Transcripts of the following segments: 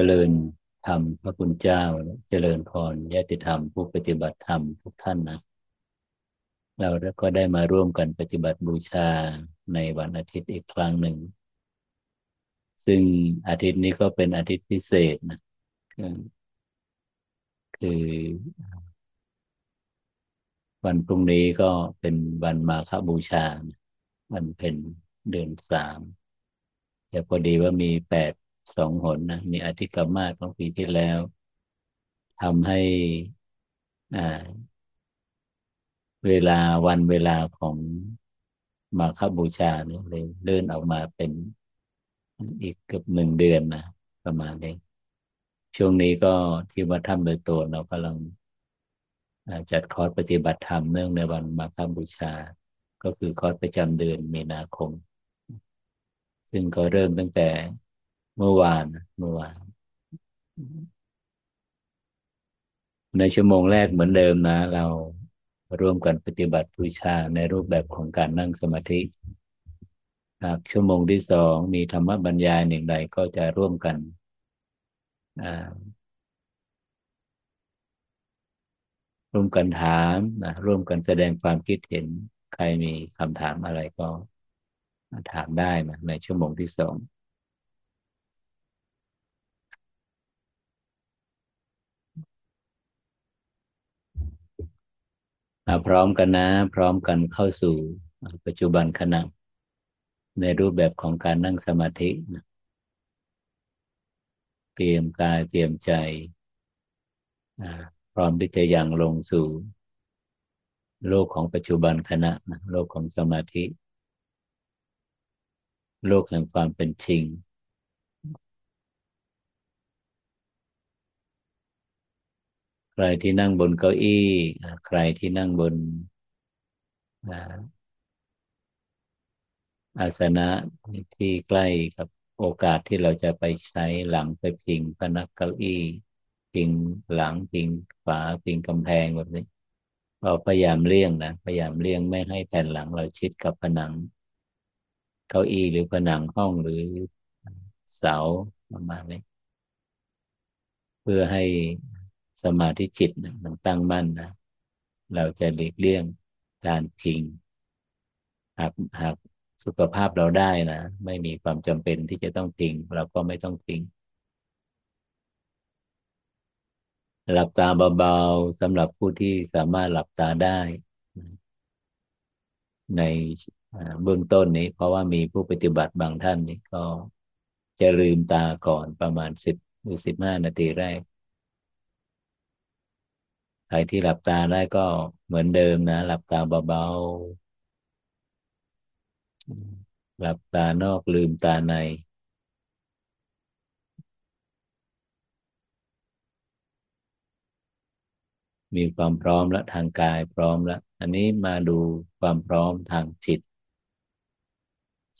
เจริญธรรมพระคุณเจ้า เจริญพรญาติธรรม ผู้ปฏิบัติธรรมทุกท่านนะ เราก็ได้มาร่วมกันปฏิบัติบูชาในวันอาทิตย์อีกครั้งหนึ่ง ซึ่งอาทิตย์นี้ก็เป็นอาทิตย์พิเศษนะคือวันพรุ่งนี้ก็เป็นวันมาฆบูชา วันเป็นเดือนสามแต่พอดีว่ามีแปด สองหนนะมีอธิกรรมาของปีที่แล้วทำให้อ่าเวลาวันเวลาของมาคบูชาเนี่ยเลยเลื่อนออกมาเป็นอีกเกือบหนึ่งเดือนนะประมาณนี้ช่วงนี้ก็ที่วัดถ้ำโดยตัวเรากำลังจัดคอร์สปฏิบัติธรรมเนื่องในวันมาคบูชา ก็คือคอร์สประจำเดือนมีนาคม ซึ่งก็เริ่มตั้งแต่ เมื่อวานเมื่อวาน ในชั่วโมงแรกเหมือนเดิมนะ เราร่วมกันปฏิบัติบูชาในรูปแบบของการนั่งสมาธิหากชั่วโมงที่สองมีธรรมบรรยายหนึ่งใดก็จะร่วมกันร่วมกันถามนะร่วมกันแสดงความคิดเห็น ใครมีคำถามอะไรก็ถามได้นะในชั่วโมงที่สอง พร้อมกันนะ พร้อมกันเข้าสู่ปัจจุบันขณะ ในรูปแบบของการนั่งสมาธิเตรียมกายเตรียมใจพร้อมที่จะยังลงสู่ โลกของปัจจุบันขณะโลกของสมาธิ โลกแห่งความเป็นจริง ใครที่นั่งบนเก้าอี้ ใครที่นั่งบนอาสนะที่ใกล้กับโอกาสที่เราจะไปใช้หลังไปพิงพนักเก้าอี้พิงหลังพิงฝาพิงกำแพงแบบนี้เราพยายามเลี่ยงนะพยายามเลี่ยงไม่ให้แผ่นหลังเราชิดกับผนัง เก้าอี้หรือผนังห้องหรือเสาประมาณนี้เพื่อให้ สมาธิจิตมันตั้งมั่นนะเราจะหลีกเลี่ยงการพิง หากหากสุขภาพเราได้นะไม่มีความจำเป็นที่จะต้องพิง เราก็ไม่ต้องพิง หลับตาเบาๆสำหรับผู้ที่สามารถหลับตาได้ ในเบื้องต้นนี้ เพราะว่ามีผู้ปฏิบัติบางท่านนี่ก็จะลืมตาก่อนประมาณสิบหรือสิบห้านาทีแรก ใครที่หลับตาได้ก็เหมือนเดิมนะ หลับตาเบาๆ หลับตานอกลืมตาใน มีความพร้อมและทางกายพร้อมแล้ว อันนี้มาดูความพร้อมทางจิต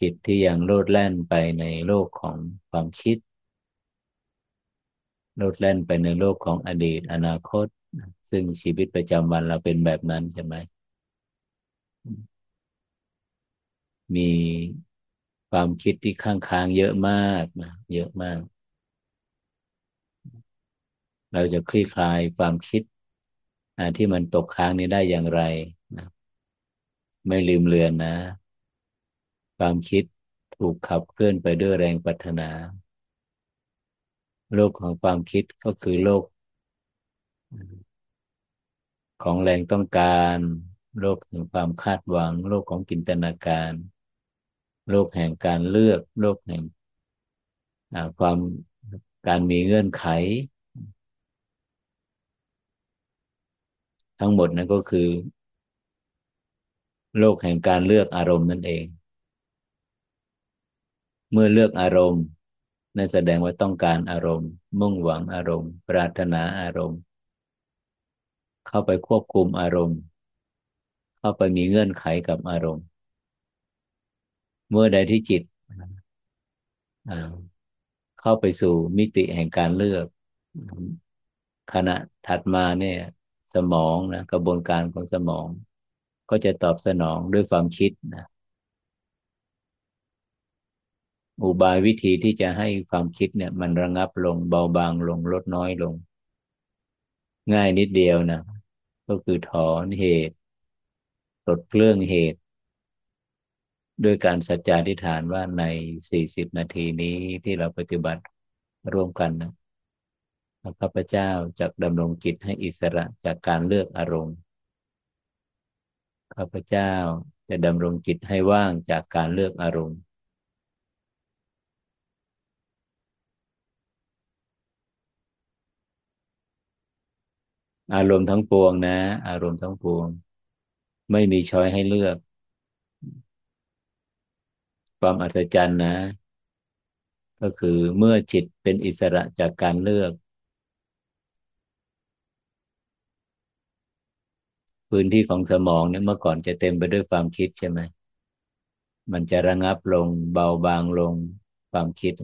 จิตที่ยังโลดแล่นไปในโลกของความคิด โลดแล่นไปในโลกของอดีต อนาคต ซึ่งชีวิตประจำวันเราเป็นแบบนั้นใช่ไหม มีความคิดที่ข้างค้างเยอะมากนะเยอะมาก เราจะคลี่คลายความคิดที่มันตกค้างนี้ได้อย่างไรนะไม่ลืมเลือนนะ ความคิดถูกขับเคลื่อนไปด้วยแรงปรารถนา โลกของความคิดก็คือโลก ของแรงต้องการ โลกแห่งความคาดหวัง โลกของจินตนาการ โลกแห่งการเลือก โลกแห่งความการมีเงื่อนไข ทั้งหมดนั้นก็คือ โลกแห่งการเลือกอารมณ์นั่นเอง เมื่อเลือกอารมณ์นั่นแสดงว่าต้องการอารมณ์ มุ่งหวังอารมณ์ ปรารถนาอารมณ์ เข้าไปควบคุมอารมณ์ เข้าไปมีเงื่อนไขกับอารมณ์ เมื่อใดที่จิตเข้าไปสู่มิติแห่งการเลือก ขณะถัดมาเนี่ย สมองนะกระบวนการของสมอง ก็จะตอบสนองด้วยความคิดนะอุบายวิธีที่จะให้ความคิดเนี่ย มันระงับลงเบาบางลงลดน้อยลง ง่ายนิดเดียวนะ ก็คือถอนเหตุลดเครื่องเหตุ ด้วยการสัจจาธิฐานว่าในสี่สิบนาทีนี้ที่เราปฏิบัติร่วมกันนะข้าพเจ้าจะดำรงจิตให้อิสระจากการเลือกอารมณ์ข้าพเจ้าจะดำรงจิตให้ว่างจากการเลือกอารมณ์ อารมณ์ทั้งปวงนะ อารมณ์ทั้งปวง ไม่มีช้อยให้เลือก ความอัศจรรย์นะ ก็คือเมื่อจิตเป็นอิสระจากการเลือก พื้นที่ของสมองเนี่ยเมื่อก่อนจะเต็มไปด้วยความคิดใช่ไหมมันจะระงับลงเบาบางลงความคิด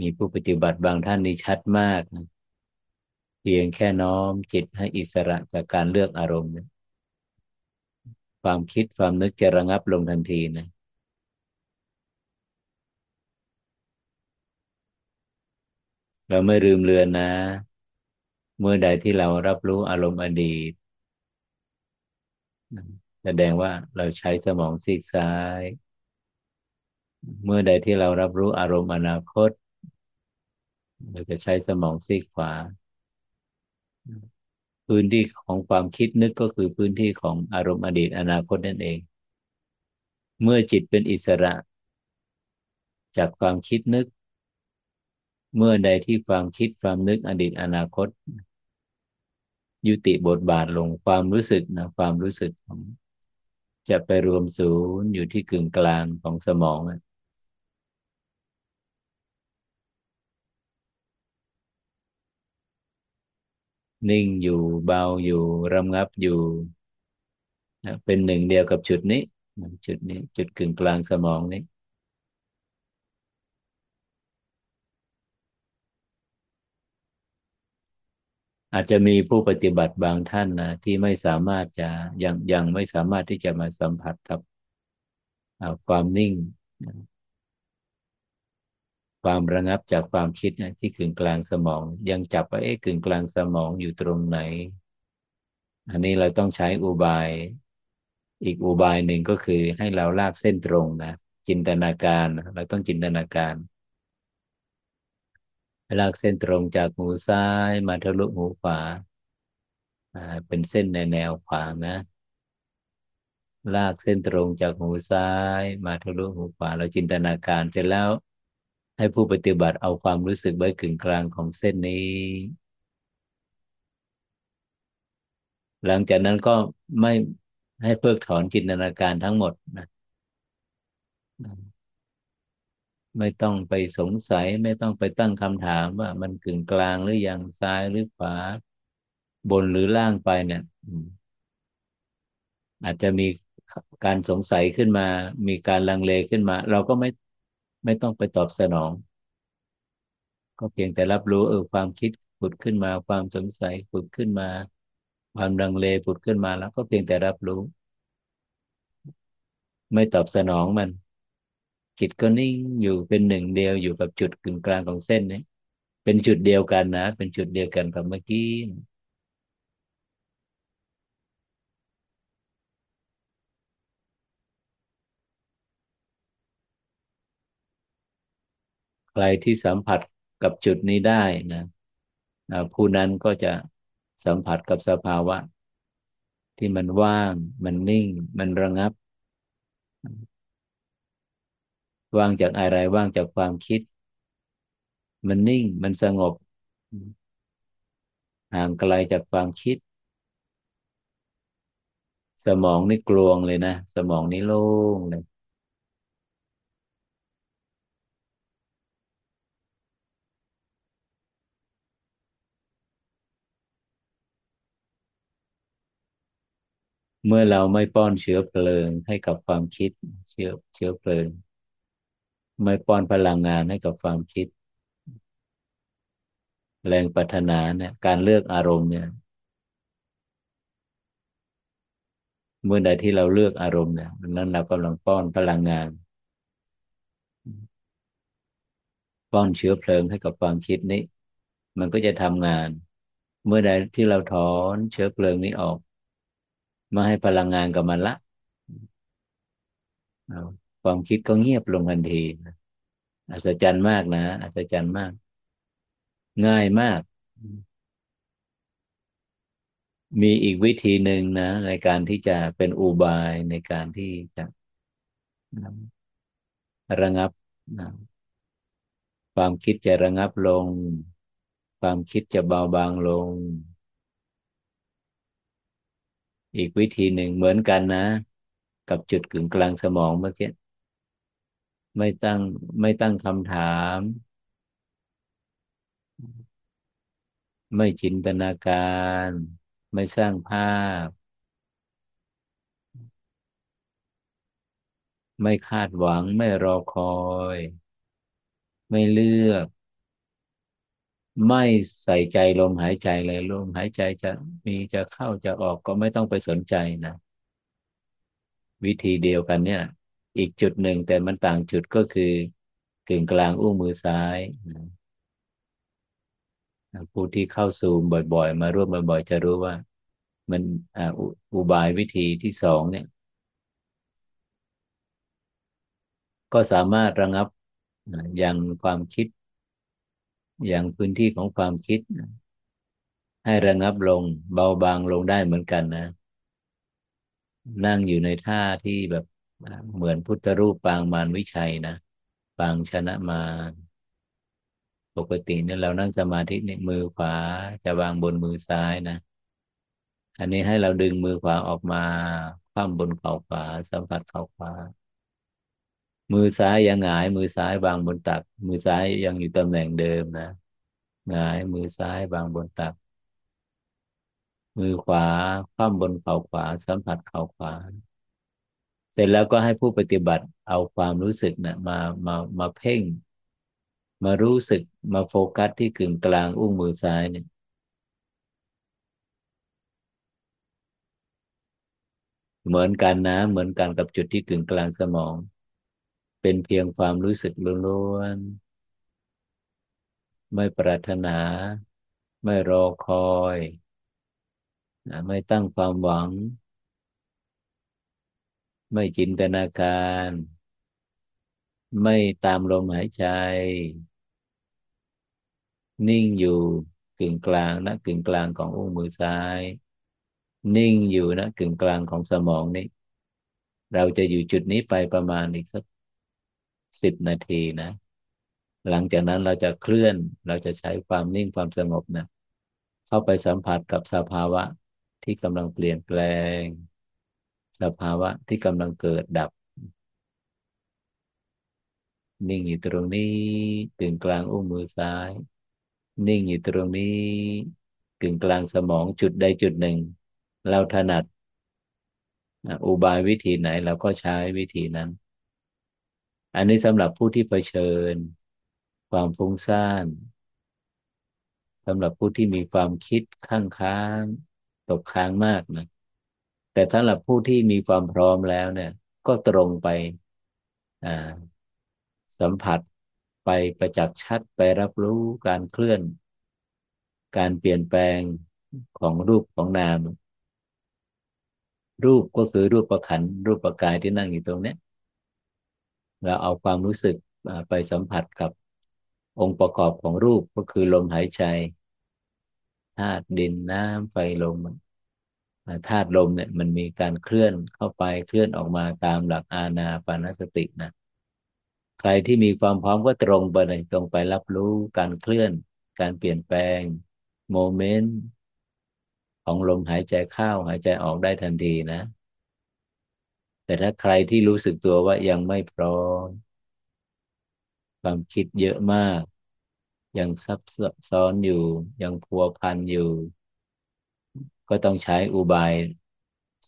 มีผู้ปฏิบัติบางท่านนี่ชัดมากนะ เพียงแค่น้อมจิตให้อิสระจากการเลือกอารมณ์ความคิดความนึกจะระงับลงทันทีนะเราไม่ลืมเลือนนะ เมื่อใดที่เรารับรู้อารมณ์อดีตแสดงว่าเราใช้สมองซีกซ้าย เมื่อใดที่เรารับรู้อารมณ์อนาคต เราจะใช้สมองซีกขวา พื้นที่ของความคิดนึกก็คือพื้นที่ของอารมณ์อดีตอนาคตนั่นเอง เมื่อจิตเป็นอิสระ จากความคิดนึก เมื่อใดที่ความคิดความนึกอดีตอนาคต ยุติบทบาทลงความรู้สึกนะความรู้สึก จะไปรวมศูนย์อยู่ที่กึ่งกลางของสมองนิ่ นิ่งอยู่เบาอยู่รำงับอยู่เป็นหนึ่งเดียวกับจุดนี้ จุดนี้ จุดกึ่งกลางสมองนี้ อาจจะมีผู้ปฏิบัติบางท่านนะที่ไม่สามารถจะยังยังไม่สามารถที่จะมาสัมผัสกับความนิ่ง ความระงับจากความคิดนะที่กึ่งกลางสมอง ยังจับว่าเอ๊ะกึ่งกลางสมองอยู่ตรงไหน อันนี้เราต้องใช้อุบาย อีกอุบายหนึ่งก็คือให้เราลากเส้นตรงนะจินตนาการเราต้องจินตนาการลากเส้นตรงจากหูซ้ายมาทะลุหูขวาเป็นเส้นในแนวขวานะ ลากเส้นตรงจากหูซ้าย มาทะลุหูขวา เราจินตนาการเสร็จแล้ว ให้ผู้ปฏิบัติเอาความรู้สึกไว้กึ่งกลางของเส้นนี้ หลังจากนั้นก็ไม่ให้เพิกถอนจินตนาการทั้งหมดนะไม่ต้องไปสงสัยไม่ต้องไปตั้งคำถามว่ามันกึ่งกลางหรือยังซ้ายหรือขวา บนหรือล่างไปเนี่ย อาจจะมีการสงสัยขึ้นมา มีการลังเลขึ้นมา เราก็ไม่ ไม่ต้องไปตอบสนอง ก็เพียงแต่รับรู้เออความคิดผุดขึ้นมา ความสงสัยผุดขึ้นมา ความดังเลผุดขึ้นมาแล้ว ก็เพียงแต่รับรู้ ไม่ตอบสนองมัน จิตก็นิ่งอยู่เป็นหนึ่งเดียวอยู่กับจุดกึ่งกลางของเส้นนี้เป็นจุดเดียวกันนะ เป็นจุดเดียวกันกับเมื่อกี้ ใครที่สัมผัสกับจุดนี้ได้นะผู้นั้นก็จะสัมผัสกับสภาวะ ที่มันว่าง มันนิ่ง มันระงับ ว่างจากอะไรว่างจากความคิด มันนิ่งมันสงบ ห่างไกลจากความคิด สมองนี่กลวงเลยนะ สมองนี่โล่งเลย เมื่อเราไม่ป้อนเชื้อเพลิงให้กับความคิด เชื้อเชื้อเพลิง ไม่ป้อนพลังงานให้กับความคิด แรงปัฒนาเนี่ยการเลือกอารมณ์เนี่ยเมื่อใดที่เราเลือกอารมณ์เนี่ยนั้นเรากำลังป้อนพลังงาน ป้อนเชื้อเพลิงให้กับความคิดนี้ มันก็จะทำงาน เมื่อใดที่เราถอนเชื้อเพลิงนี้ออก มาให้พลังงานกับมันละความคิดก็เงียบลงทันทีอัศจรรย์มากนะอัศจรรย์มาก ง่ายมาก มีอีกวิธีหนึ่งนะ ในการที่จะเป็นอุบายในการที่จะระงับนะความคิดจะระงับลง ความคิดจะเบาบางลง อีกวิธีหนึ่งเหมือนกันนะ กับจุดกึ่งกลางสมองเมื่อกี้ไม่ตั้งไม่ตั้งคำถาม ไม่จินตนาการ ไม่สร้างภาพ ไม่คาดหวังไม่รอคอย ไม่เลือก ไม่ใส่ใจลมหายใจเลยลมหายใจจะมีจะเข้าจะออกก็ไม่ต้องไปสนใจนะ วิธีเดียวกันเนี่ย อีกจุดหนึ่งแต่มันต่างจุดก็คือกึ่งกลางอุ้งมือซ้ายนะผู้ที่เข้าซูมบ่อย ๆ มาร่วมบ่อย ๆ จะรู้ว่า มันอุบายวิธีที่สองเนี่ย ก็สามารถระงับยังความคิด อย่างพื้นที่ของความคิด ให้ระงับลง เบาบางลงได้เหมือนกันนะ นั่งอยู่ในท่าที่แบบเหมือนพุทธรูปปางมารวิชัยนะปางชนะมารปกติเนี่ยเรานั่งสมาธิเนี่ยมือขวาจะวางบนมือซ้ายนะอันนี้ให้เราดึงมือขวาออกมาคว่ำบนเข่าขวาสัมผัสเข่าขวา มือซ้ายยังหงาย มือซ้ายวางบนตัก มือซ้ายยังอยู่ตำแหน่งเดิมนะหงายมือซ้ายวางบนตัก มือขวาคว่ำบนเข่าขวา สัมผัสเข่าขวา เสร็จแล้วก็ให้ผู้ปฏิบัติเอาความรู้สึกนะมามามาเพ่ง มารู้สึกมาโฟกัสที่กึ่งกลางอุ้งมือซ้ายเนี่ยเหมือนกันนะ เหมือนกันกับจุดที่กึ่งกลางสมอง เป็นเพียงความรู้สึกล้วนๆไม่ปรารถนา ไม่รอคอยไม่ตั้งความหวัง ไม่จินตนาการ ไม่ตามลมหายใจ นิ่งอยู่กึ่งกลางนะกึ่งกลางของอุ้งมือซ้าย นิ่งอยู่นะกึ่งกลางของสมองนี่เราจะอยู่จุดนี้ไปประมาณอีกสัก สิบนาทีนะ หลังจากนั้นเราจะเคลื่อนเราจะใช้ความนิ่งความสงบนะ เข้าไปสัมผัสกับสภาวะที่กำลังเปลี่ยนแปลง สภาวะที่กำลังเกิดดับ นิ่งอยู่ตรงนี้กึ่งกลางอุ้งมือซ้าย นิ่งอยู่ตรงนี้กึ่งกลางสมองจุดใดจุดหนึ่ง เราถนัดอุบายวิธีไหนเราก็ใช้วิธีนั้น อันนี้สำหรับผู้ที่เผชิญ ความฟุ้งซ่านสำหรับผู้ที่มีความคิดข้างค้างตกค้างมากนะแต่สำหรับผู้ที่มีความพร้อมแล้วเนี่ย ก็ตรงไปสัมผัสไปประจักษ์ชัดไปรับรู้การเคลื่อน การเปลี่ยนแปลงของรูปของนาม รูปก็คือรูปประขันรูปประกายที่นั่งอยู่ตรงนี้ เราเอาความรู้สึกไปสัมผัสกับองค์ประกอบของรูปก็คือลมหายใจธาตุดินน้ำไฟลมธาตุลมเนี่ยมันมีการเคลื่อนเข้าไปเคลื่อนออกมาตามหลักอาณาปานสตินะใครที่มีความพร้อมก็ตรงไปเลยตรงไปรับรู้การเคลื่อน การเปลี่ยนแปลงโมเมนต์ของลมหายใจเข้าหายใจออกได้ทันทีนะ แต่ถ้าใครที่รู้สึกตัวว่ายังไม่พร้อม ความคิดเยอะมาก ยังซับซ้อนอยู่ ยังพัวพันอยู่ ก็ต้องใช้อุบาย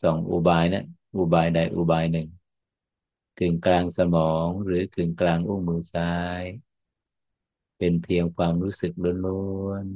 สองอุบายนะอุบายใดอุบายหนึ่งกึ่งกลางสมองหรือกึ่งกลางอุ้งมือซ้าย เป็นเพียงความรู้สึกล้วน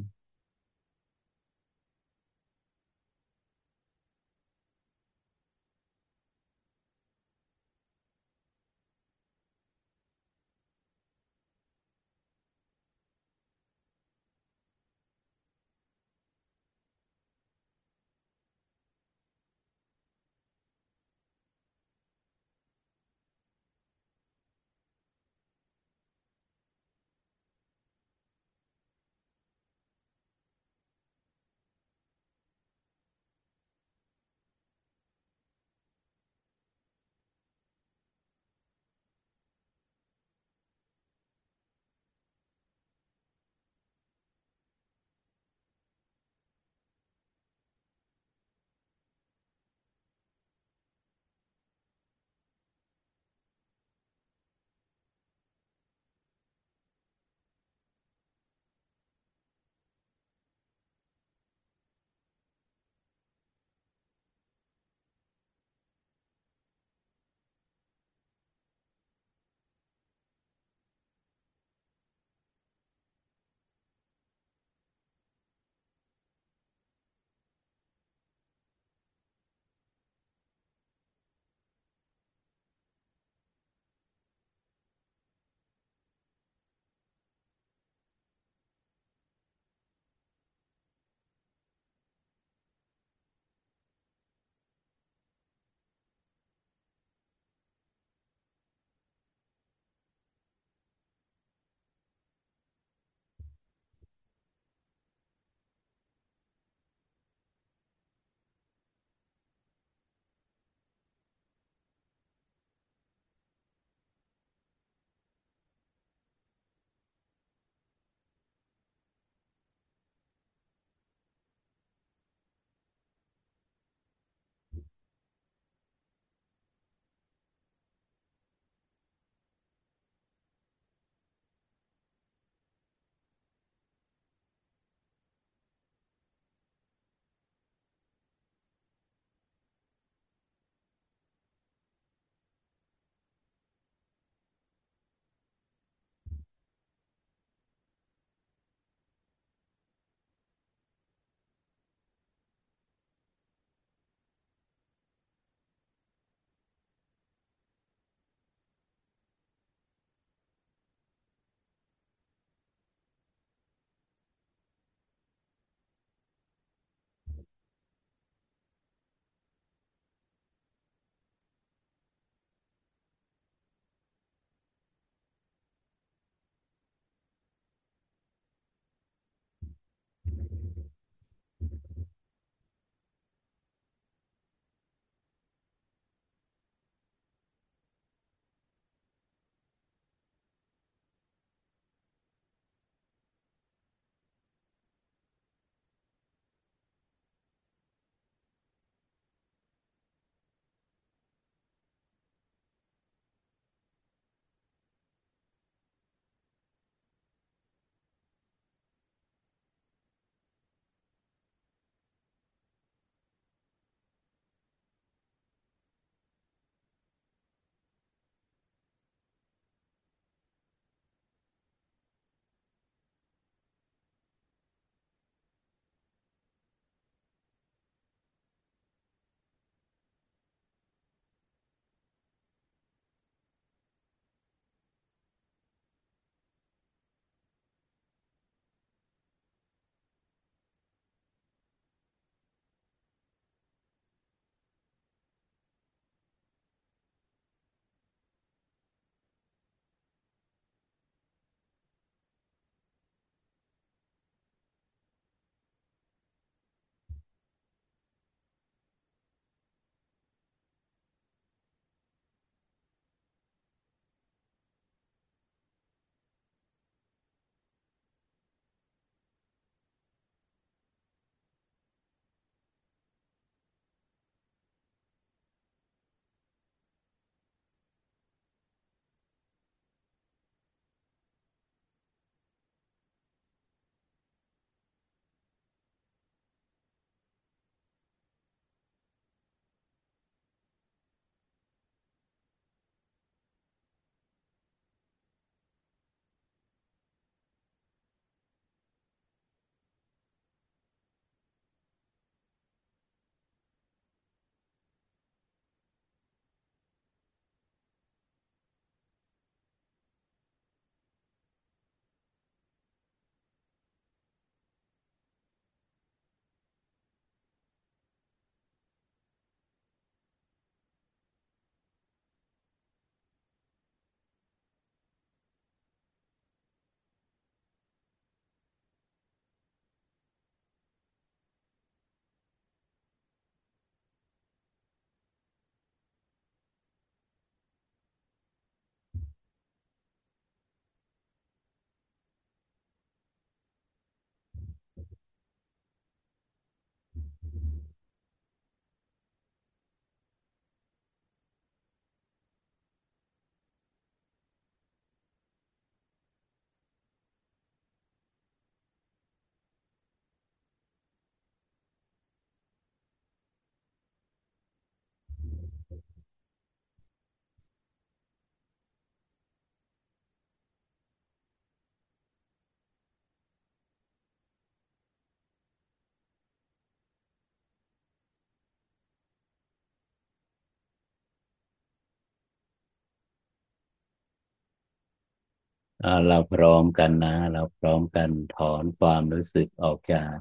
เราพร้อมกันนะ เราพร้อมกันถอนความรู้สึกออกจาก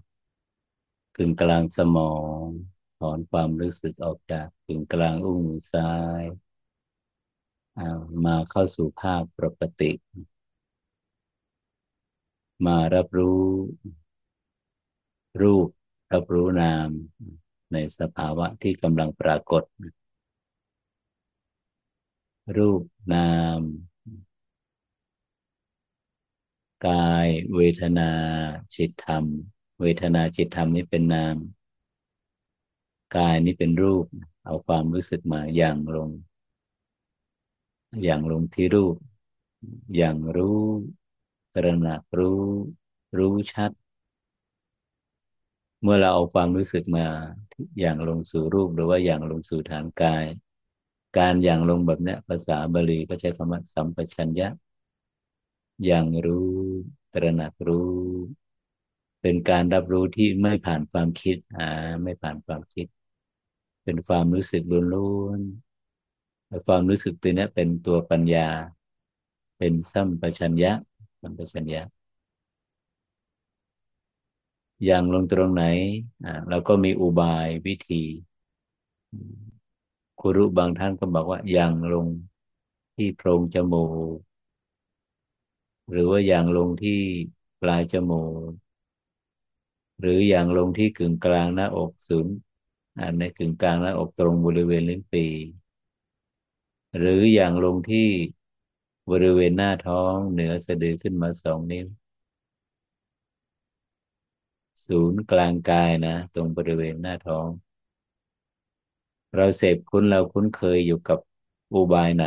กึ่งกลางสมอง ถอนความรู้สึกออกจากกึ่งกลางอุ้งมือซ้ายมาเข้าสู่ภาพปกติ มารับรู้ รูปรับรู้นาม ในสภาวะที่กำลังปรากฏ รูปนาม กายเวทนาจิตธรรม เวทนาจิตธรรมนี่เป็นนาม กายนี่เป็นรูป เอาความรู้สึกมาอย่างลง อย่างลงที่รูป อย่างรู้ตระหนักรู้ รู้ชัด เมื่อเราเอาความรู้สึกมาอย่างลงสู่รูปหรือว่าอย่างลงสู่ฐานกาย การอย่างลงแบบนี้ภาษาบาลีก็ใช้คำว่าสัมปชัญญะ อย่างรู้ตระหนักรู้ เป็นการรับรู้ที่ไม่ผ่านความคิดอ่าไม่ผ่านความคิด เป็นความรู้สึกล้วนๆความรู้สึกตัวนี้เป็นตัวปัญญา เป็นสัมปชัญญะสัมปชัญญะอย่างลงตรงไหนอ่าเราก็มีอุบายวิธีครูรุบางท่านก็บอกว่าอย่างลงที่โพรงจมูก หรือว่าอย่างลงที่ปลายจมูก หรืออย่างลงที่กึ่งกลางหน้าอกศูนย์ในกึ่งกลางหน้าอกตรงบริเวณลิ้นปี หรืออย่างลงที่บริเวณหน้าท้องเหนือสะดือขึ้นมาสองนิ้ว ศูนย์กลางกายนะ ตรงบริเวณหน้าท้อง เราเสพคุ้นเราคุ้นเคยอยู่กับอุบายไหน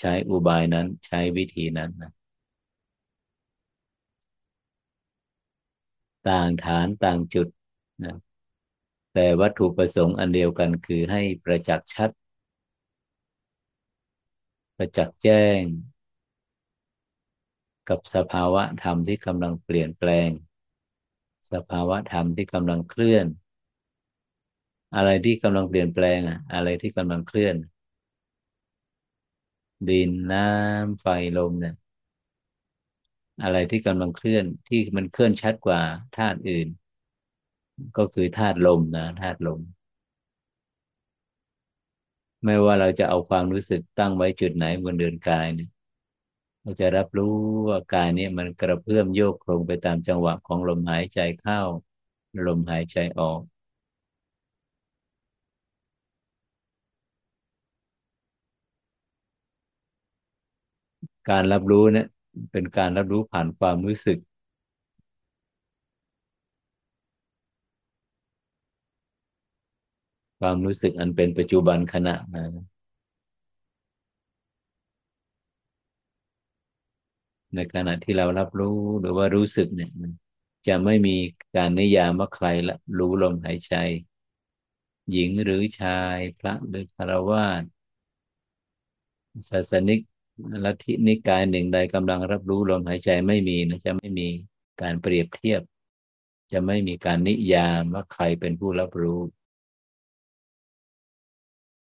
ใช้อุบายนั้นใช้วิธีนั้นนะ ต่างฐานต่างจุดนะแต่วัตถุประสงค์อันเดียวกันคือให้ประจักษ์ชัด ประจักษ์แจ้ง กับสภาวะธรรมที่กำลังเปลี่ยนแปลง สภาวะธรรมที่กำลังเคลื่อน อะไรที่กำลังเปลี่ยนแปลงอะอะไรที่กำลังเคลื่อน ดินน้ำไฟลมเนี่ย อะไรที่กำลังเคลื่อนที่มันเคลื่อนชัดกว่าธาตุอื่น ก็คือธาตุลมนะธาตุลม ไม่ว่าเราจะเอาความรู้สึกตั้งไว้จุดไหนบนเดินกายเนี่ยเราจะรับรู้ว่ากายนี้มันกระเพื่อมโยกโครงไปตามจังหวะของลมหายใจเข้า ลมหายใจออกการรับรู้เนี่ย เป็นการรับรู้ผ่านความรู้สึก ความรู้สึกอันเป็นปัจจุบันขณะนะในขณะที่เรารับรู้หรือว่ารู้สึกเนี่ยจะไม่มีการนิยามว่าใครละรู้ลมหายใจ หญิงหรือชายพระหรือคารวาสศาสนิก ลัทธินิกายหนึ่งใดกำลังรับรู้ลมหายใจไม่มีนะจะไม่มีการเปรียบเทียบ จะไม่มีการนิยามว่าใครเป็นผู้รับรู้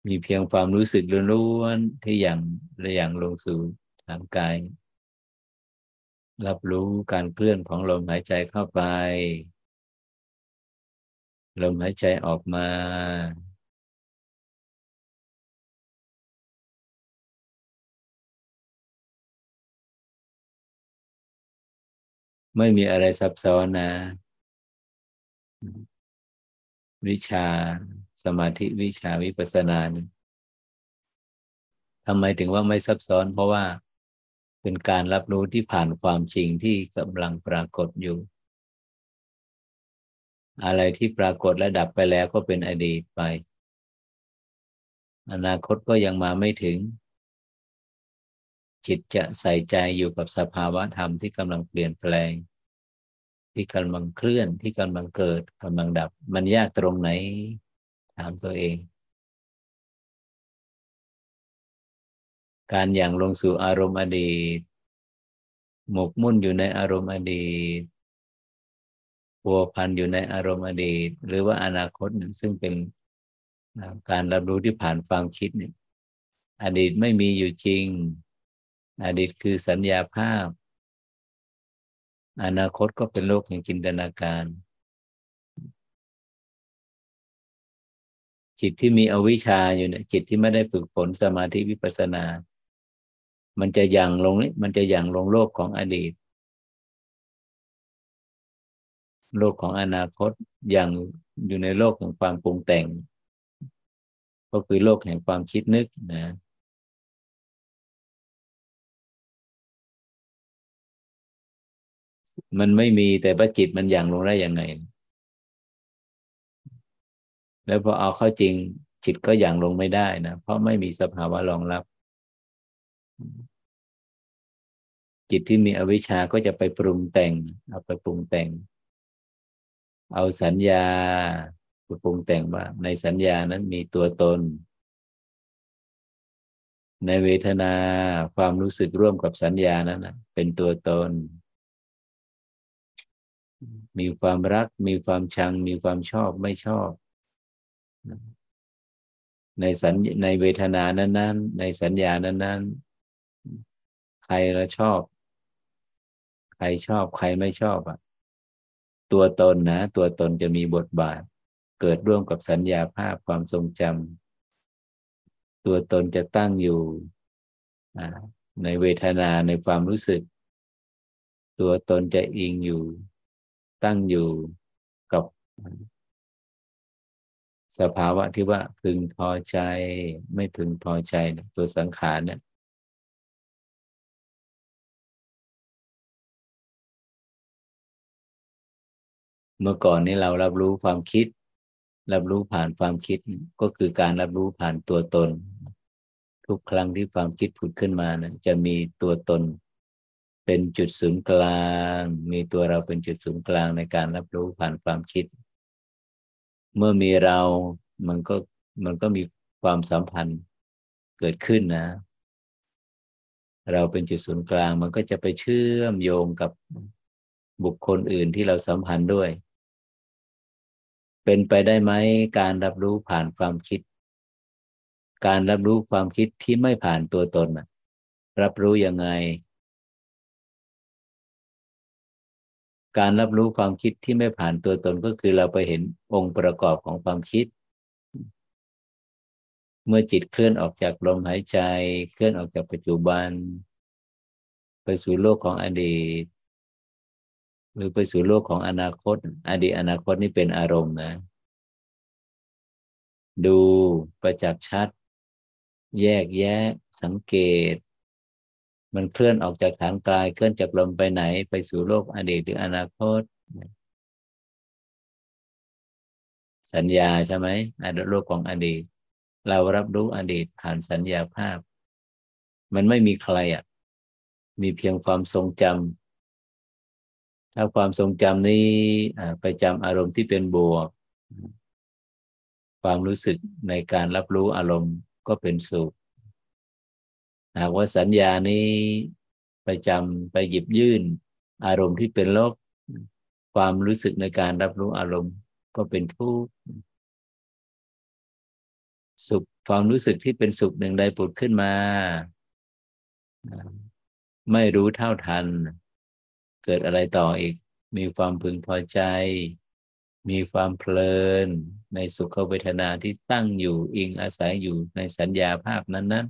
มีเพียงความรู้สึกล้วนๆที่อย่างและอย่างลงสู่ทางกาย รับรู้การเคลื่อนของลมหายใจเข้าไป ลมหายใจออกมา ไม่มีอะไรซับซ้อนนะ วิชาสมาธิวิชาวิปัสสนานี่ทำไมถึงว่าไม่ซับซ้อน เพราะว่าเป็นการรับรู้ที่ผ่านความจริงที่กำลังปรากฏอยู่ อะไรที่ปรากฏและดับไปแล้วก็เป็นอดีตไป อนาคตก็ยังมาไม่ถึง จิตจะใส่ใจอยู่กับสภาวะธรรมที่กำลังเปลี่ยนแปลง ที่กำลังเคลื่อนที่กำลังเกิดกำลังดับ มันยากตรงไหน ถามตัวเอง การอย่างลงสู่อารมณ์อดีต หมกมุ่นอยู่ในอารมณ์อดีตพัวพันอยู่ในอารมณ์อดีต หรือว่าอนาคตซึ่งเป็นการรับรู้ที่ผ่านความคิดเนี่ยอดีตไม่มีอยู่จริง อดีตคือสัญญาภาพ อนาคตก็เป็นโลกแห่งจินตนาการ จิตที่มีอวิชชาอยู่เนี่ย จิตที่ไม่ได้ฝึกฝนสมาธิวิปัสสนา มันจะยังลงนี่มันจะยังลงโลกของอดีต โลกของอนาคตยังอยู่ในโลกของความปรุงแต่ง ก็คือโลกแห่งความคิดนึกนะ มันไม่มีแต่ว่าจิตมันอย่างลงได้ยังไง แล้วพอเอาเข้าจริงจิตก็อย่างลงไม่ได้นะ เพราะไม่มีสภาวะรองรับ จิตที่มีอวิชชาก็จะไปปรุงแต่ง เอาไปปรุงแต่ง เอาสัญญาไปปรุงแต่งว่า ในสัญญานั้นมีตัวตน ในเวทนาความรู้สึกร่วมกับสัญญานั้นนะเป็นตัวตน มีความรัก มีความชัง มีความชอบไม่ชอบ ในสัญในเวทนานั้น ๆ ในสัญญานั้น ๆ ใครละชอบ ใครชอบใครไม่ชอบอะ ตัวตนนะ ตัวตนจะมีบทบาท เกิดร่วมกับสัญญาภาพความทรงจำตัวตนจะตั้งอยู่ในเวทนาในความรู้สึก ตัวตนจะอิงอยู่ ตั้งอยู่กับสภาวะที่ว่าพึงพอใจ ไม่พึงพอใจตัวสังขารเนี่ยเมื่อก่อนนี้เรารับรู้ความคิด รับรู้ผ่านความคิดก็คือการรับรู้ผ่านตัวตน ทุกครั้งที่ความคิดผุดขึ้นมานะจะมีตัวตน เป็นจุดศูนย์กลาง มีตัวเราเป็นจุดศูนย์กลางในการรับรู้ผ่านความคิด เมื่อมีเรา มันก็มันก็มีความสัมพันธ์เกิดขึ้นนะ เราเป็นจุดศูนย์กลาง มันก็จะไปเชื่อมโยงกับบุคคลอื่นที่เราสัมพันธ์ด้วย เป็นไปได้ไหมการรับรู้ผ่านความคิด การรับรู้ความคิดที่ไม่ผ่านตัวตนรับรู้ยังไง การรับรู้ความคิดที่ไม่ผ่านตัวตนก็คือเราไปเห็นองค์ประกอบของความคิด เมื่อจิตเคลื่อนออกจากลมหายใจ เคลื่อนออกจากปัจจุบัน ไปสู่โลกของอดีต หรือไปสู่โลกของอนาคต อดีตอนาคตนี่เป็นอารมณ์นะ ดูประจักษ์ชัด แยกแยะสังเกต มันเคลื่อนออกจากฐานกายเคลื่อนจากลมไปไหน ไปสู่โลกอดีตหรืออนาคต สัญญาใช่ไหมอดีตโลกของอดีต เรารับรู้อดีตผ่านสัญญาภาพ มันไม่มีใครอะ มีเพียงความทรงจำถ้าความทรงจำนี้ไปจำอารมณ์ที่เป็นบวก ความรู้สึกในการรับรู้อารมณ์ก็เป็นสุข หากว่าสัญญานี้ไปจำไปหยิบยื่น อารมณ์ที่เป็นลบความรู้สึกในการรับรู้อารมณ์ก็เป็นทุกข์สุขความรู้สึกที่เป็นสุขหนึ่งใดปุดขึ้นมา ไม่รู้เท่าทัน เกิดอะไรต่ออีก มีความพึงพอใจ มีความเพลิน ในสุขเวทนาที่ตั้งอยู่อิงอาศัยอยู่ในสัญญาภาพนั้น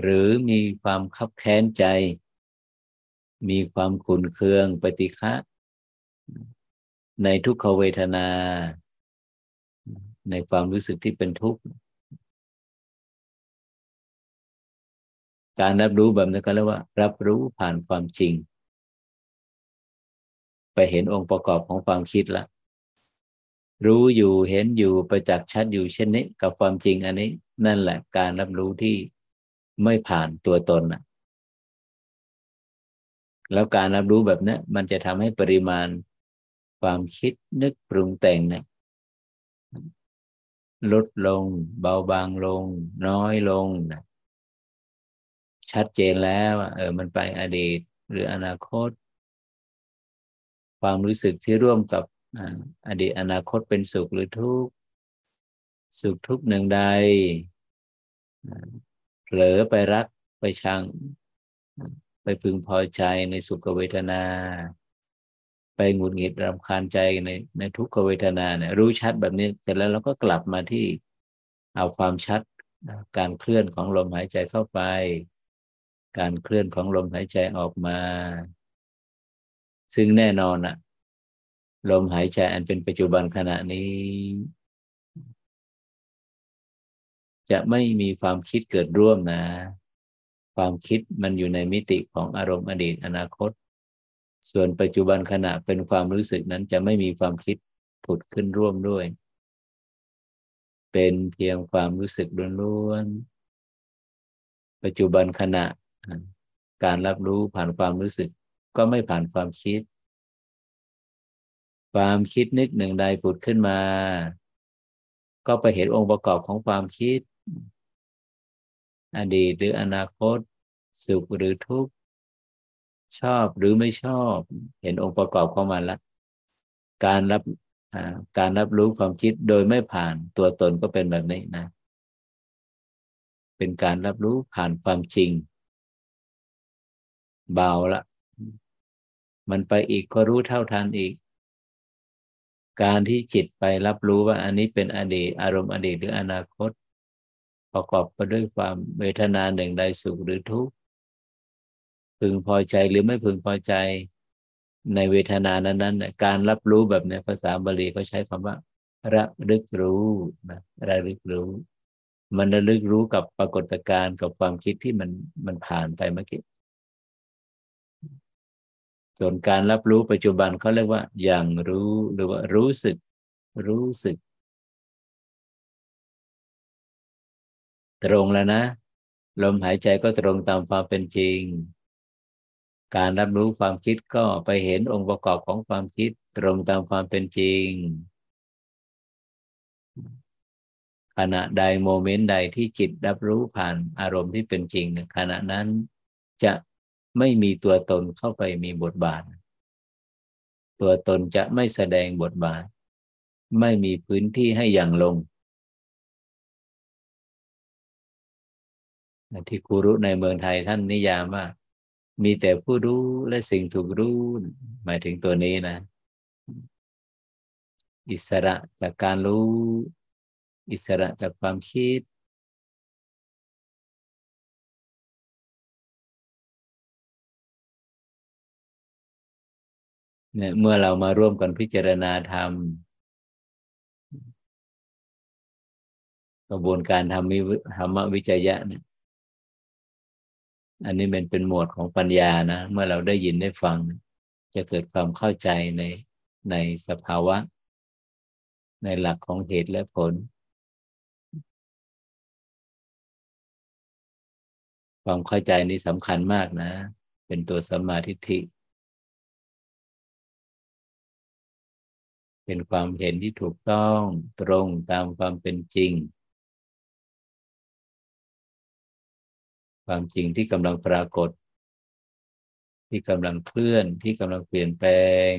หรือมีความคับแค้นใจ มีความขุนเคืองปฏิฆะในทุกขเวทนา ในความรู้สึกที่เป็นทุกข์ การรับรู้แบบนี้ก็เรียกว่า รับรู้ผ่านความจริง ไปเห็นองค์ประกอบของความคิดละรู้อยู่เห็นอยู่ประจักษ์ชัดอยู่เช่นนี้ กับความจริงอันนี้ นั่นแหละการรับรู้ที่ ไม่ผ่านตัวตนอะแล้วการรับรู้แบบนี้มันจะทำให้ปริมาณความคิดนึกปรุงแต่งเนี่ยลดลง เบาบางลง น้อยลงนะชัดเจนแล้วเออมันไปอดีตหรืออนาคต ความรู้สึกที่ร่วมกับอดีตอนาคตเป็นสุขหรือทุกข์สุขทุกข์หนึ่งใด เผลอไปรักไปชัง ไปพึงพอใจในสุขเวทนา ไปหงุดหงิดรำคาญใจในในทุกขเวทนาเนี่ยรู้ชัดแบบนี้เสร็จแล้วเราก็กลับมาที่เอาความชัดการเคลื่อนของลมหายใจเข้าไป การเคลื่อนของลมหายใจออกมา ซึ่งแน่นอนอะลมหายใจอันเป็นปัจจุบันขณะนี้ จะไม่มีความคิดเกิดร่วมนะ ความคิดมันอยู่ในมิติของอารมณ์อดีตอนาคต ส่วนปัจจุบันขณะเป็นความรู้สึกนั้นจะไม่มีความคิดผุดขึ้นร่วมด้วย เป็นเพียงความรู้สึกล้วนๆปัจจุบันขณะ การรับรู้ผ่านความรู้สึก ก็ไม่ผ่านความคิด ความคิดนึกหนึ่งใดผุดขึ้นมา ก็ไปเห็นองค์ประกอบของความคิด อดีตหรืออนาคต สุขหรือทุกข์ ชอบหรือไม่ชอบ เห็นองค์ประกอบของมันละการรับการรับรู้ความคิดโดยไม่ผ่านตัวตนก็เป็นแบบนี้นะ เป็นการรับรู้ผ่านความจริง เบาละ มันไปอีกก็รู้เท่าทันอีก การที่จิตไปรับรู้ว่าอันนี้เป็นอดีต อารมณ์อดีตหรืออนาคต ประกอบไปด้วยความเวทนาหนึ่งใดสุขหรือทุกข์พึงพอใจหรือไม่พึงพอใจในเวทนานั้นๆการรับรู้แบบในภาษาบาลีเขาใช้คำว่า ระลึกรู้นะระลึกรู้ มันระลึกรู้กับปรากฏการณ์กับความคิดที่มันมันผ่านไปเมื่อกี้ส่วนการรับรู้ปัจจุบันเขาเรียกว่าอย่างรู้หรือว่ารู้สึก รู้สึก ตรงแล้วนะ ลมหายใจก็ตรงตามความเป็นจริง การรับรู้ความคิดก็ไปเห็นองค์ประกอบของความคิดตรงตามความเป็นจริง ขณะใดโมเมนต์ใดที่จิตรับรู้ผ่านอารมณ์ที่เป็นจริงขณะนั้นจะไม่มีตัวตนเข้าไปมีบทบาท ตัวตนจะไม่แสดงบทบาท ไม่มีพื้นที่ให้อย่างลง ที่ครูรู้ในเมืองไทยท่านนิยามว่า มีแต่ผู้รู้และสิ่งถูกรู้ หมายถึงตัวนี้นะ อิสระจากการรู้ อิสระจากความคิด เมื่อเรามาร่วมกันพิจารณาธรรมกระบวนการทำธรรมวิจยะเนี่ย อันนี้เป็นเป็นหมวดของปัญญานะ เมื่อเราได้ยินได้ฟัง จะเกิดความเข้าใจในในสภาวะ ในหลักของเหตุและผล ความเข้าใจนี้สำคัญมากนะ เป็นตัวสัมมาทิฏฐิ เป็นความเห็นที่ถูกต้องตรงตามความเป็นจริง ความจริงที่กำลังปรากฏ ที่กำลังเคลื่อนที่กำลังเปลี่ยนแปลง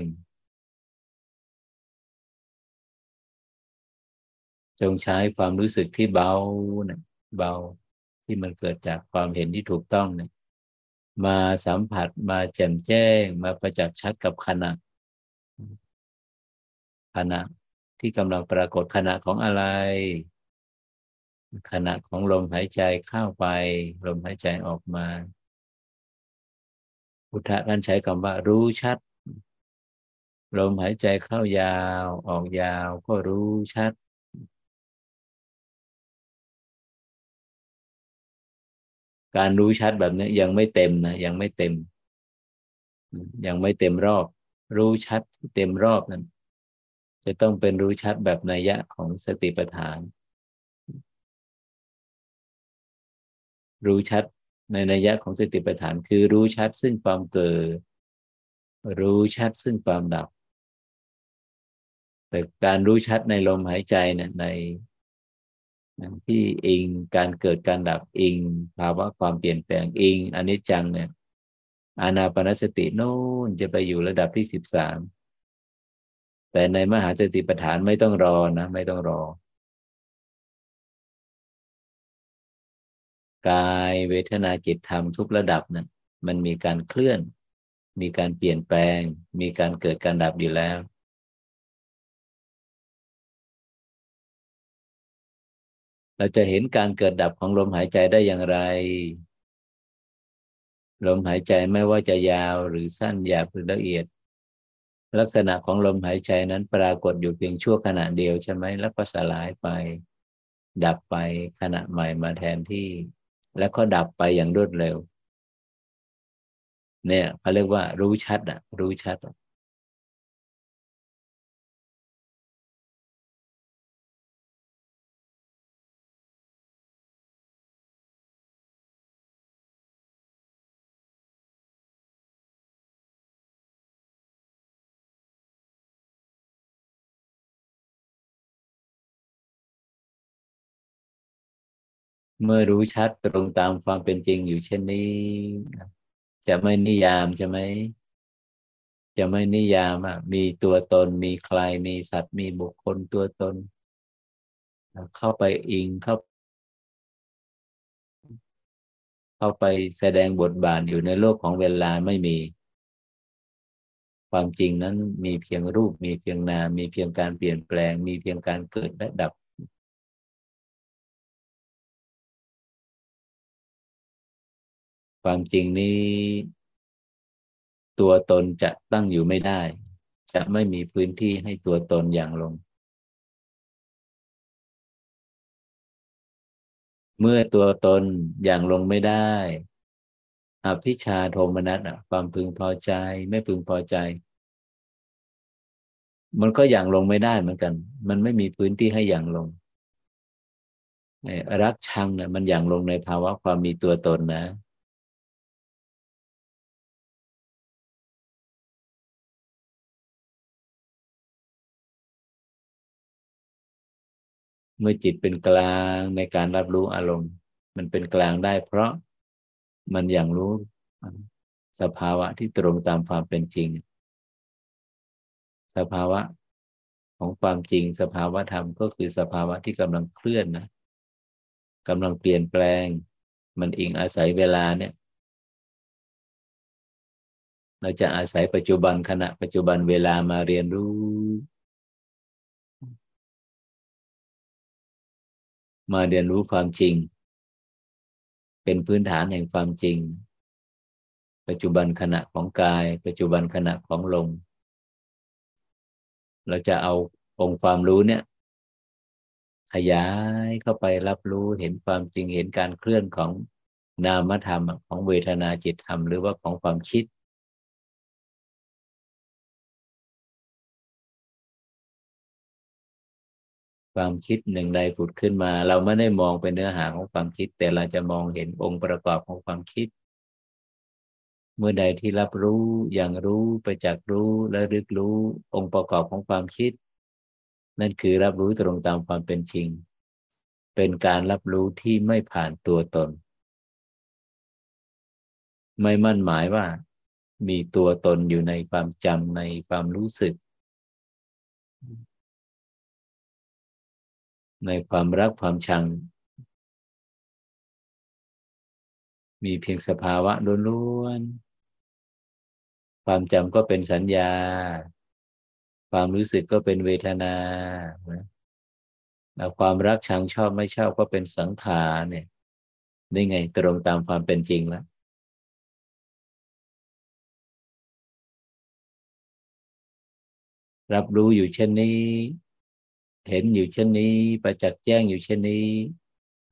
จงใช้ความรู้สึกที่เบานะเบาที่มันเกิดจากความเห็นที่ถูกต้องนี่ยมาสัมผัสมาแจ่มแจ้ง มาประจักษ์ชัดกับขณะขณะที่กำลังปรากฏขณะของอะไร ขณะของลมหายใจเข้าไป ลมหายใจออกมาพุทธะท่านใช้คำว่า รู้ชัด ลมหายใจเข้ายาว ออกยาวก็รู้ชัด การรู้ชัดแบบนี้ยังไม่เต็มนะยังไม่เต็ม ยังไม่เต็มรอบ รู้ชัดเต็มรอบนั้น จะต้องเป็นรู้ชัดแบบนัยยะของสติปัฏฐาน รู้ชัดในนัยยะของสติปัฏฐาน คือรู้ชัดซึ่งความเกิด รู้ชัดซึ่งความดับ แต่การรู้ชัดในลมหายใจเนี่ยในที่อิงการเกิดการดับอิงภาวะความเปลี่ยนแปลงอิงอนิจจังเนี่ยอานาปนสติโน่นจะไปอยู่ระดับที่สิบสามแต่ในมหาสติปัฏฐานไม่ต้องรอนะ ไม่ต้องรอ กายเวทนาจิตธรรมทุกระดับนั้นมันมีการเคลื่อน มีการเปลี่ยนแปลง มีการเกิดการดับอยู่แล้ว เราจะเห็นการเกิดดับของลมหายใจได้อย่างไร ลมหายใจไม่ว่าจะยาวหรือสั้นหยาบหรือละเอียด ลักษณะของลมหายใจนั้นปรากฏอยู่เพียงชั่วขณะเดียวใช่ไหมแล้วก็สลายไป ดับไปขณะใหม่มาแทนที่ แล้วก็ดับไปอย่างรวดเร็ว เนี่ยเขาเรียกว่ารู้ชัดอะรู้ชัดอะ เมื่อรู้ชัดตรงตามความเป็นจริงอยู่เช่นนี้ จะไม่นิยามใช่ไหมจะไม่นิยามอะมีตัวตนมีใครมีสัตว์มีบุคคลตัวตน เข้าไปอิงเข้า เข้าไปแสดงบทบาทอยู่ในโลกของเวลาไม่มี ความจริงนั้นมีเพียงรูป มีเพียงนามมีเพียงการเปลี่ยนแปลง มีเพียงการเกิดและดับ ความจริงนี้ ตัวตนจะตั้งอยู่ไม่ได้ จะไม่มีพื้นที่ให้ตัวตนอย่างลง เมื่อตัวตนอย่างลงไม่ได้อภิชาโทมนัสความพึงพอใจ ไม่พึงพอใจ มันก็อย่างลงไม่ได้เหมือนกัน มันไม่มีพื้นที่ให้อย่างลงรักชังเนี่ยมันอย่างลงในภาวะความมีตัวตนนะ เมื่อจิตเป็นกลางในการรับรู้อารมณ์ มันเป็นกลางได้ เพราะมันอย่างรู้สภาวะที่ตรงตามความเป็นจริง สภาวะของความจริง สภาวะธรรมก็คือสภาวะที่กำลังเคลื่อนนะกำลังเปลี่ยนแปลง มันอิงอาศัยเวลาเนี่ย เราจะอาศัยปัจจุบันขณะปัจจุบันเวลามาเรียนรู้ มาเรียนรู้ความจริง เป็นพื้นฐานแห่งความจริง ปัจจุบันขณะของกาย ปัจจุบันขณะของลมเราจะเอาองค์ความรู้เนี่ย ขยายเข้าไปรับรู้เห็นความจริงเห็นการเคลื่อนของนามธรรมของเวทนาจิตธรรม หรือว่าของความคิด ความคิดหนึ่งใดผุดขึ้นมา เราไม่ได้มองเป็นเนื้อหาของความคิด แต่เราจะมองเห็นองค์ประกอบของความคิด เมื่อใดที่รับรู้อย่างรู้ไปจากรู้และรึกรู้องค์ประกอบของความคิด นั่นคือรับรู้ตรงตามความเป็นจริง เป็นการรับรู้ที่ไม่ผ่านตัวตน ไม่มั่นหมายว่า มีตัวตนอยู่ในความจำในความรู้สึก ในความรักความชัง มีเพียงสภาวะล้วนๆ ความจำก็เป็นสัญญา ความรู้สึกก็เป็นเวทนาแล้วความรักชังชอบไม่ชอบก็เป็นสังขารเนี่ยนี่ไงตรงตามความเป็นจริงแล้วรับรู้อยู่เช่นนี้ เห็นอยู่เช่นนี้ ประจักษ์แจ้งอยู่เช่นนี้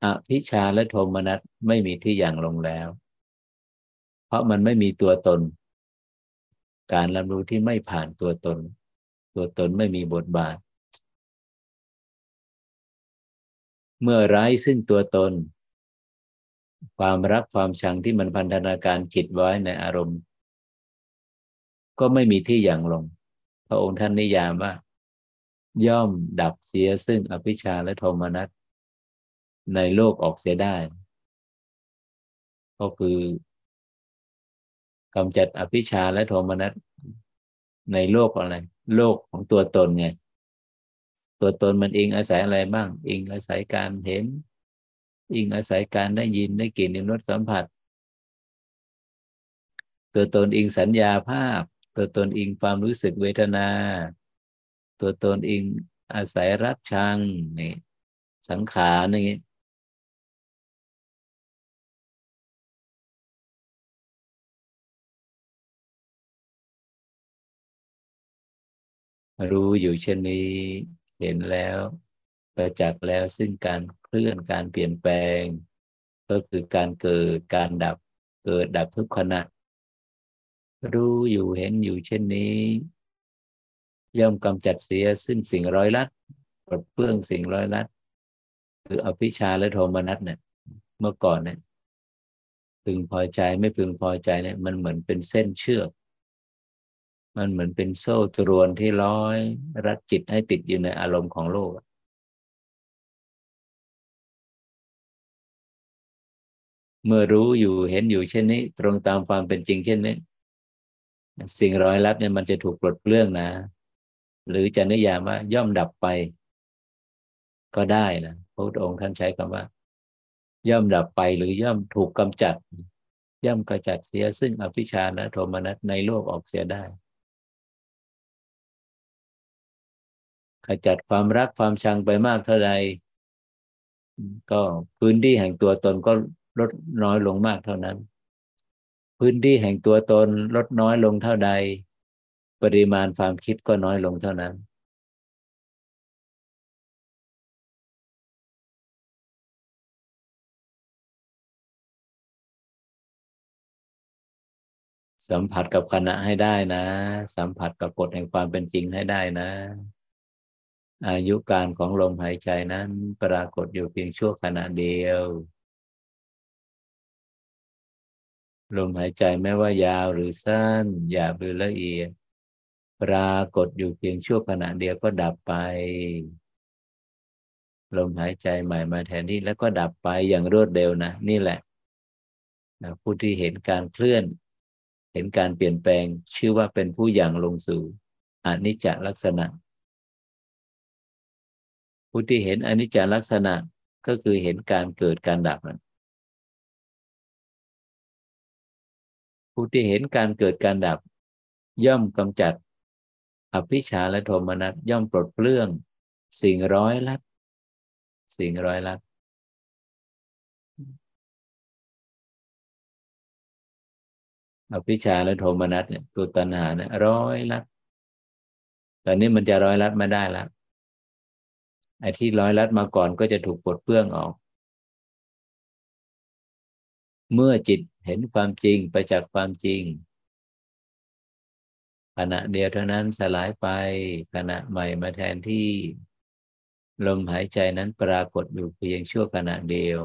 อภิชาและโทมนัสไม่มีที่อย่างลงแล้ว เพราะมันไม่มีตัวตน การรับรู้ที่ไม่ผ่านตัวตน ตัวตนไม่มีบทบาท เมื่อไร้ซึ่งตัวตน ความรักความชังที่มันพันธนาการจิตไว้ในอารมณ์ ก็ไม่มีที่อย่างลง พระองค์ท่านนิยามว่า ย่อมดับเสียซึ่งอภิชาและโทมนัสในโลกออกเสียได้ ก็คือกำจัดอภิชาและโทมนัสในโลกอะไร โลกของตัวตนไง ตัวตนมันเองอาศัยอะไรบ้าง เองอาศัยการเห็น เองอาศัยการได้ยินได้กลิ่นได้รสสัมผัส ตัวตนเองสัญญาภาพ ตัวตนเองความรู้สึกเวทนา ตัวตนเองอาศัยรักชังนี่สังขารนี่รู้อยู่เช่นนี้เห็นแล้วประจักษ์แล้วซึ่งการเคลื่อนการเปลี่ยนแปลง ก็คือการเกิดการดับเกิดดับทุกขณะรู้อยู่เห็นอยู่เช่นนี้ ย่อมกำจัดเสียซึ่งสิ่งร้อยลัดปลดเปลื้องสิ่งร้อยลัดคืออภิชาและโทมนัสเนี่ยเมื่อก่อนเนี่ยพึงพอใจไม่พึงพอใจเนี่ย มันเหมือนเป็นเส้นเชือก มันเหมือนเป็นโซ่ตรวนที่ร้อย รัดจิตให้ติดอยู่ในอารมณ์ของโลกเมื่อรู้อยู่เห็นอยู่เช่นนี้ ตรงตามความเป็นจริงเช่นนี้ สิ่งร้อยลัดเนี่ยมันจะถูกปลดเปลื้องนะ หรือจะนิยามว่าย่อมดับไป ก็ได้นะพระพุทธองค์ท่านใช้คำว่า ย่อมดับไปหรือย่อมถูกกำจัด ย่อมกระจัดเสียซึ่งอภิชาและโทมนัสในโลกออกเสียได้ขจัดความรักความชังไปมากเท่าใดก็พื้นที่แห่งตัวตนก็ลดน้อยลงมากเท่านั้น พื้นที่แห่งตัวตนลดน้อยลงเท่าใด ปริมาณความคิดก็น้อยลงเท่านั้น สัมผัสกับขณะให้ได้นะ สัมผัสกับกฎแห่งความเป็นจริงให้ได้นะ อายุการของลมหายใจนั้นปรากฏอยู่เพียงชั่วขณะเดียวลมหายใจไม่ว่ายาวหรือสั้นหยาบหรือละเอียด ปรากฏอยู่เพียงชั่วขณะเดียวก็ดับไป ลมหายใจใหม่มาแทนที่แล้วก็ดับไปอย่างรวดเร็วนะ นี่แหละนะผู้ที่เห็นการเคลื่อน เห็นการเปลี่ยนแปลงชื่อว่าเป็นผู้อย่างลงสู่อนิจจลักษณะ ผู้ที่เห็นอนิจจลักษณะก็คือเห็นการเกิดการดับนผู้ที่เห็นการเกิดการดับ ย่อมกำจัด อภิชาและโทมนัสย่อมปลดเปลื้อง สิ่งร้อยลัดสิ่งร้อยลัดอภิชาและโทมนัสเนี่ยตัวตัณหาเนี่ยร้อยลัดตอนนี้มันจะร้อยลัดไม่ได้แล้วไอ้ที่ร้อยลัดมาก่อนก็จะถูกปลดเปลื้องออก เมื่อจิตเห็นความจริงไปจากความจริง ขณะเดียวเท่านั้นสลายไปขณะใหม่มาแทนที่ ลมหายใจนั้นปรากฏอยู่เพียงชั่วขณะเดียว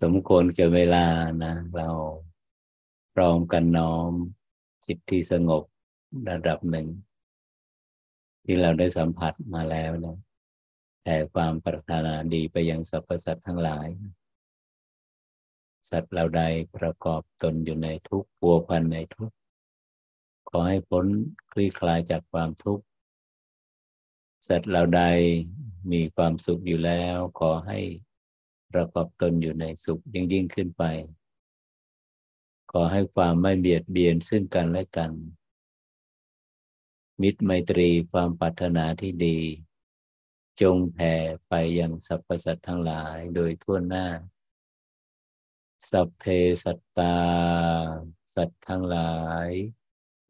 สมควรเกี่ยวเวลานะ เราพร้อมกันน้อม จิตที่สงบระดับหนึ่ง ที่เราได้สัมผัสมาแล้วนะแต่ความปรารถนาดีไปยังสรรพสัตว์ทั้งหลาย สัตว์เราใดประกอบตนอยู่ในทุกข์พัวพันในทุกขอให้พ้นคลี่คลายจากความทุกข์สัตว์เราใดมีความสุขอยู่แล้ว ขอให้ ประกอบตนอยู่ในสุขยิ่งยิ่งขึ้นไป ขอให้ความไม่เบียดเบียนซึ่งกันและกัน มิตรไมตรีความปรารถนาที่ดี จงแผ่ไปยังสรรพสัตว์ทั้งหลายโดยทั่วหน้า สัพเพสัตตา สัตว์ทั้งหลาย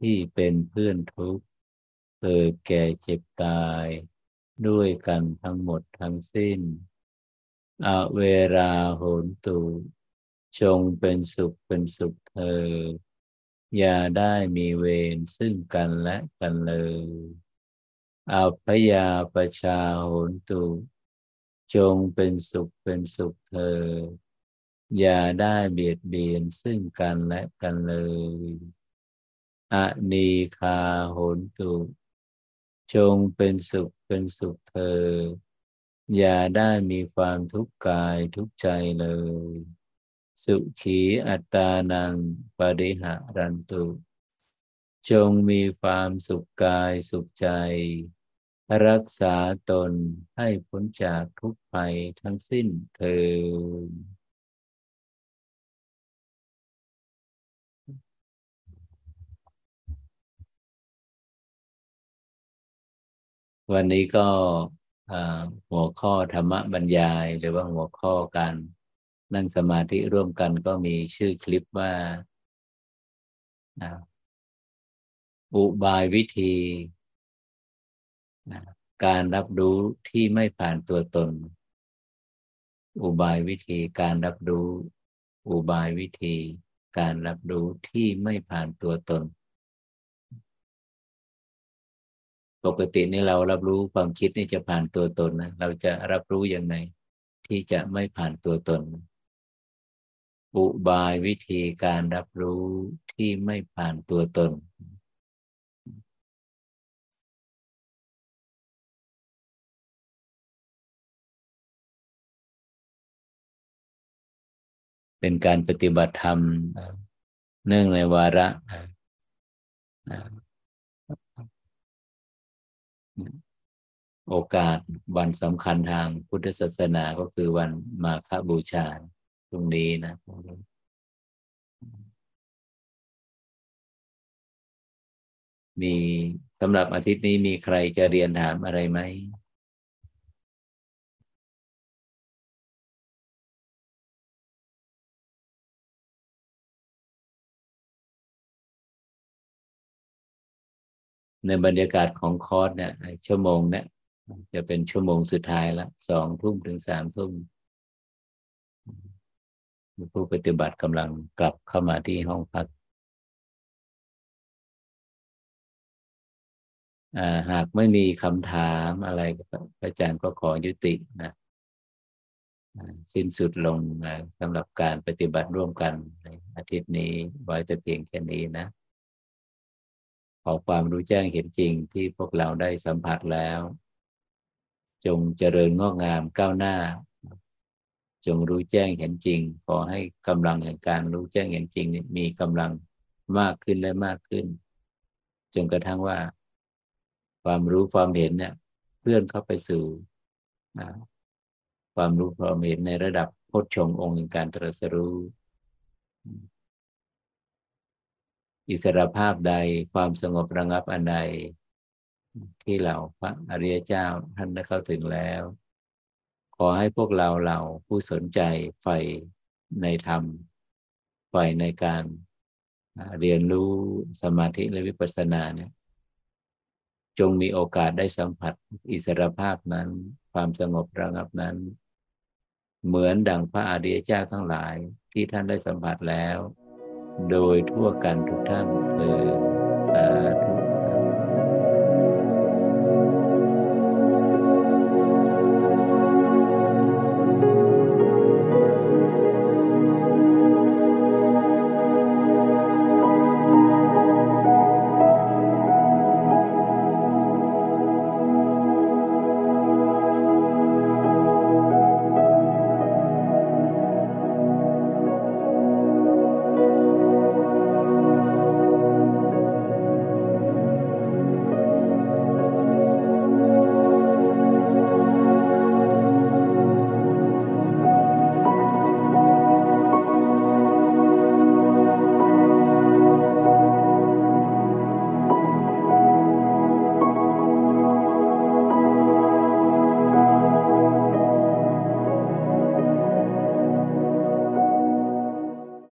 ที่เป็นเพื่อนทุกข์เกิดแก่เจ็บตาย ด้วยกันทั้งหมดทั้งสิ้น อเวราโหนตุจงเป็นสุขเป็นสุขเธอ อย่าได้มีเวรซึ่งกันและกันเลยอัพยาประชาโหนตุจงเป็นสุขเป็นสุขเธอ อย่าได้เบียดเบียนซึ่งกันและกันเลยอนีคาโหนตุจงเป็นสุขเป็นสุขเธอ อย่าได้มีความทุกข์กายทุกใจเลย สุขีอัตานังปริหารันตุ จงมีความสุขกายสุขใจ รักษาตนให้พ้นจากทุกภัยทั้งสิ้นเธอวันนี้ก็ หัวข้อธรรมบรรยาย หรือว่าหัวข้อการนั่งสมาธิร่วมกันก็มีชื่อคลิปว่า อุบายวิธี การรับรู้ที่ไม่ผ่านตัวตน อุบายวิธีการรับรู้ อุบายวิธี การรับรู้ที่ไม่ผ่านตัวตน ปกตินี่เรารับรู้ความคิดนี่จะผ่านตัวตนนะเราจะรับรู้ยังไง ที่จะไม่ผ่านตัวตน อุบายวิธีการรับรู้ที่ไม่ผ่านตัวตน เป็นการปฏิบัติธรรมเนื่องในวาระ โอกาสวันสำคัญทางพุทธศาสนาก็คือวันมาฆบูชาตรงนี้นะมีสำหรับอาทิตย์นี้มีใครจะเรียนถามอะไรไหมในบรรยากาศของคอร์สเนี่ยชั่วโมงเนี่ย จะเป็นชั่วโมงสุดท้ายละสองทุ่มถึงสามทุ่มผู้ปฏิบัติกำลังกลับเข้ามาที่ห้องพัก หากไม่มีคำถามอะไรพระอาจารย์ก็ขอยุตินะสิ้นสุดลงนะสำหรับการปฏิบัติร่วมกันในอาทิตย์นี้ไว้แต่เพียงแค่นี้นะ ขอความรู้แจ้งเห็นจริงที่พวกเราได้สัมผัสแล้ว จงเจริญงอกงามก้าวหน้า จงรู้แจ้งเห็นจริง ขอให้กำลังแห่งการรู้แจ้งเห็นจริงมีกำลังมากขึ้นและมากขึ้น จนกระทั่งว่า ความรู้ความเห็นเนี่ยเลื่อนเข้าไปสู่ความรู้ความเห็นในระดับโพชฌงองค์แห่งการตรัสรู้ อิสรภาพใดความสงบระงับอันใด ที่เราพระอริยเจ้าท่านได้เข้าถึงแล้ว ขอให้พวกเราเราผู้สนใจใฝ่ในธรรมใฝ่ในการเรียนรู้สมาธิและวิปัสสนาเนี่ยจงมีโอกาสได้สัมผัสอิสรภาพนั้น ความสงบระงับนั้น เหมือนดังพระอริยเจ้าทั้งหลายที่ท่านได้สัมผัสแล้ว โดยทั่วกันทุกท่านเถิด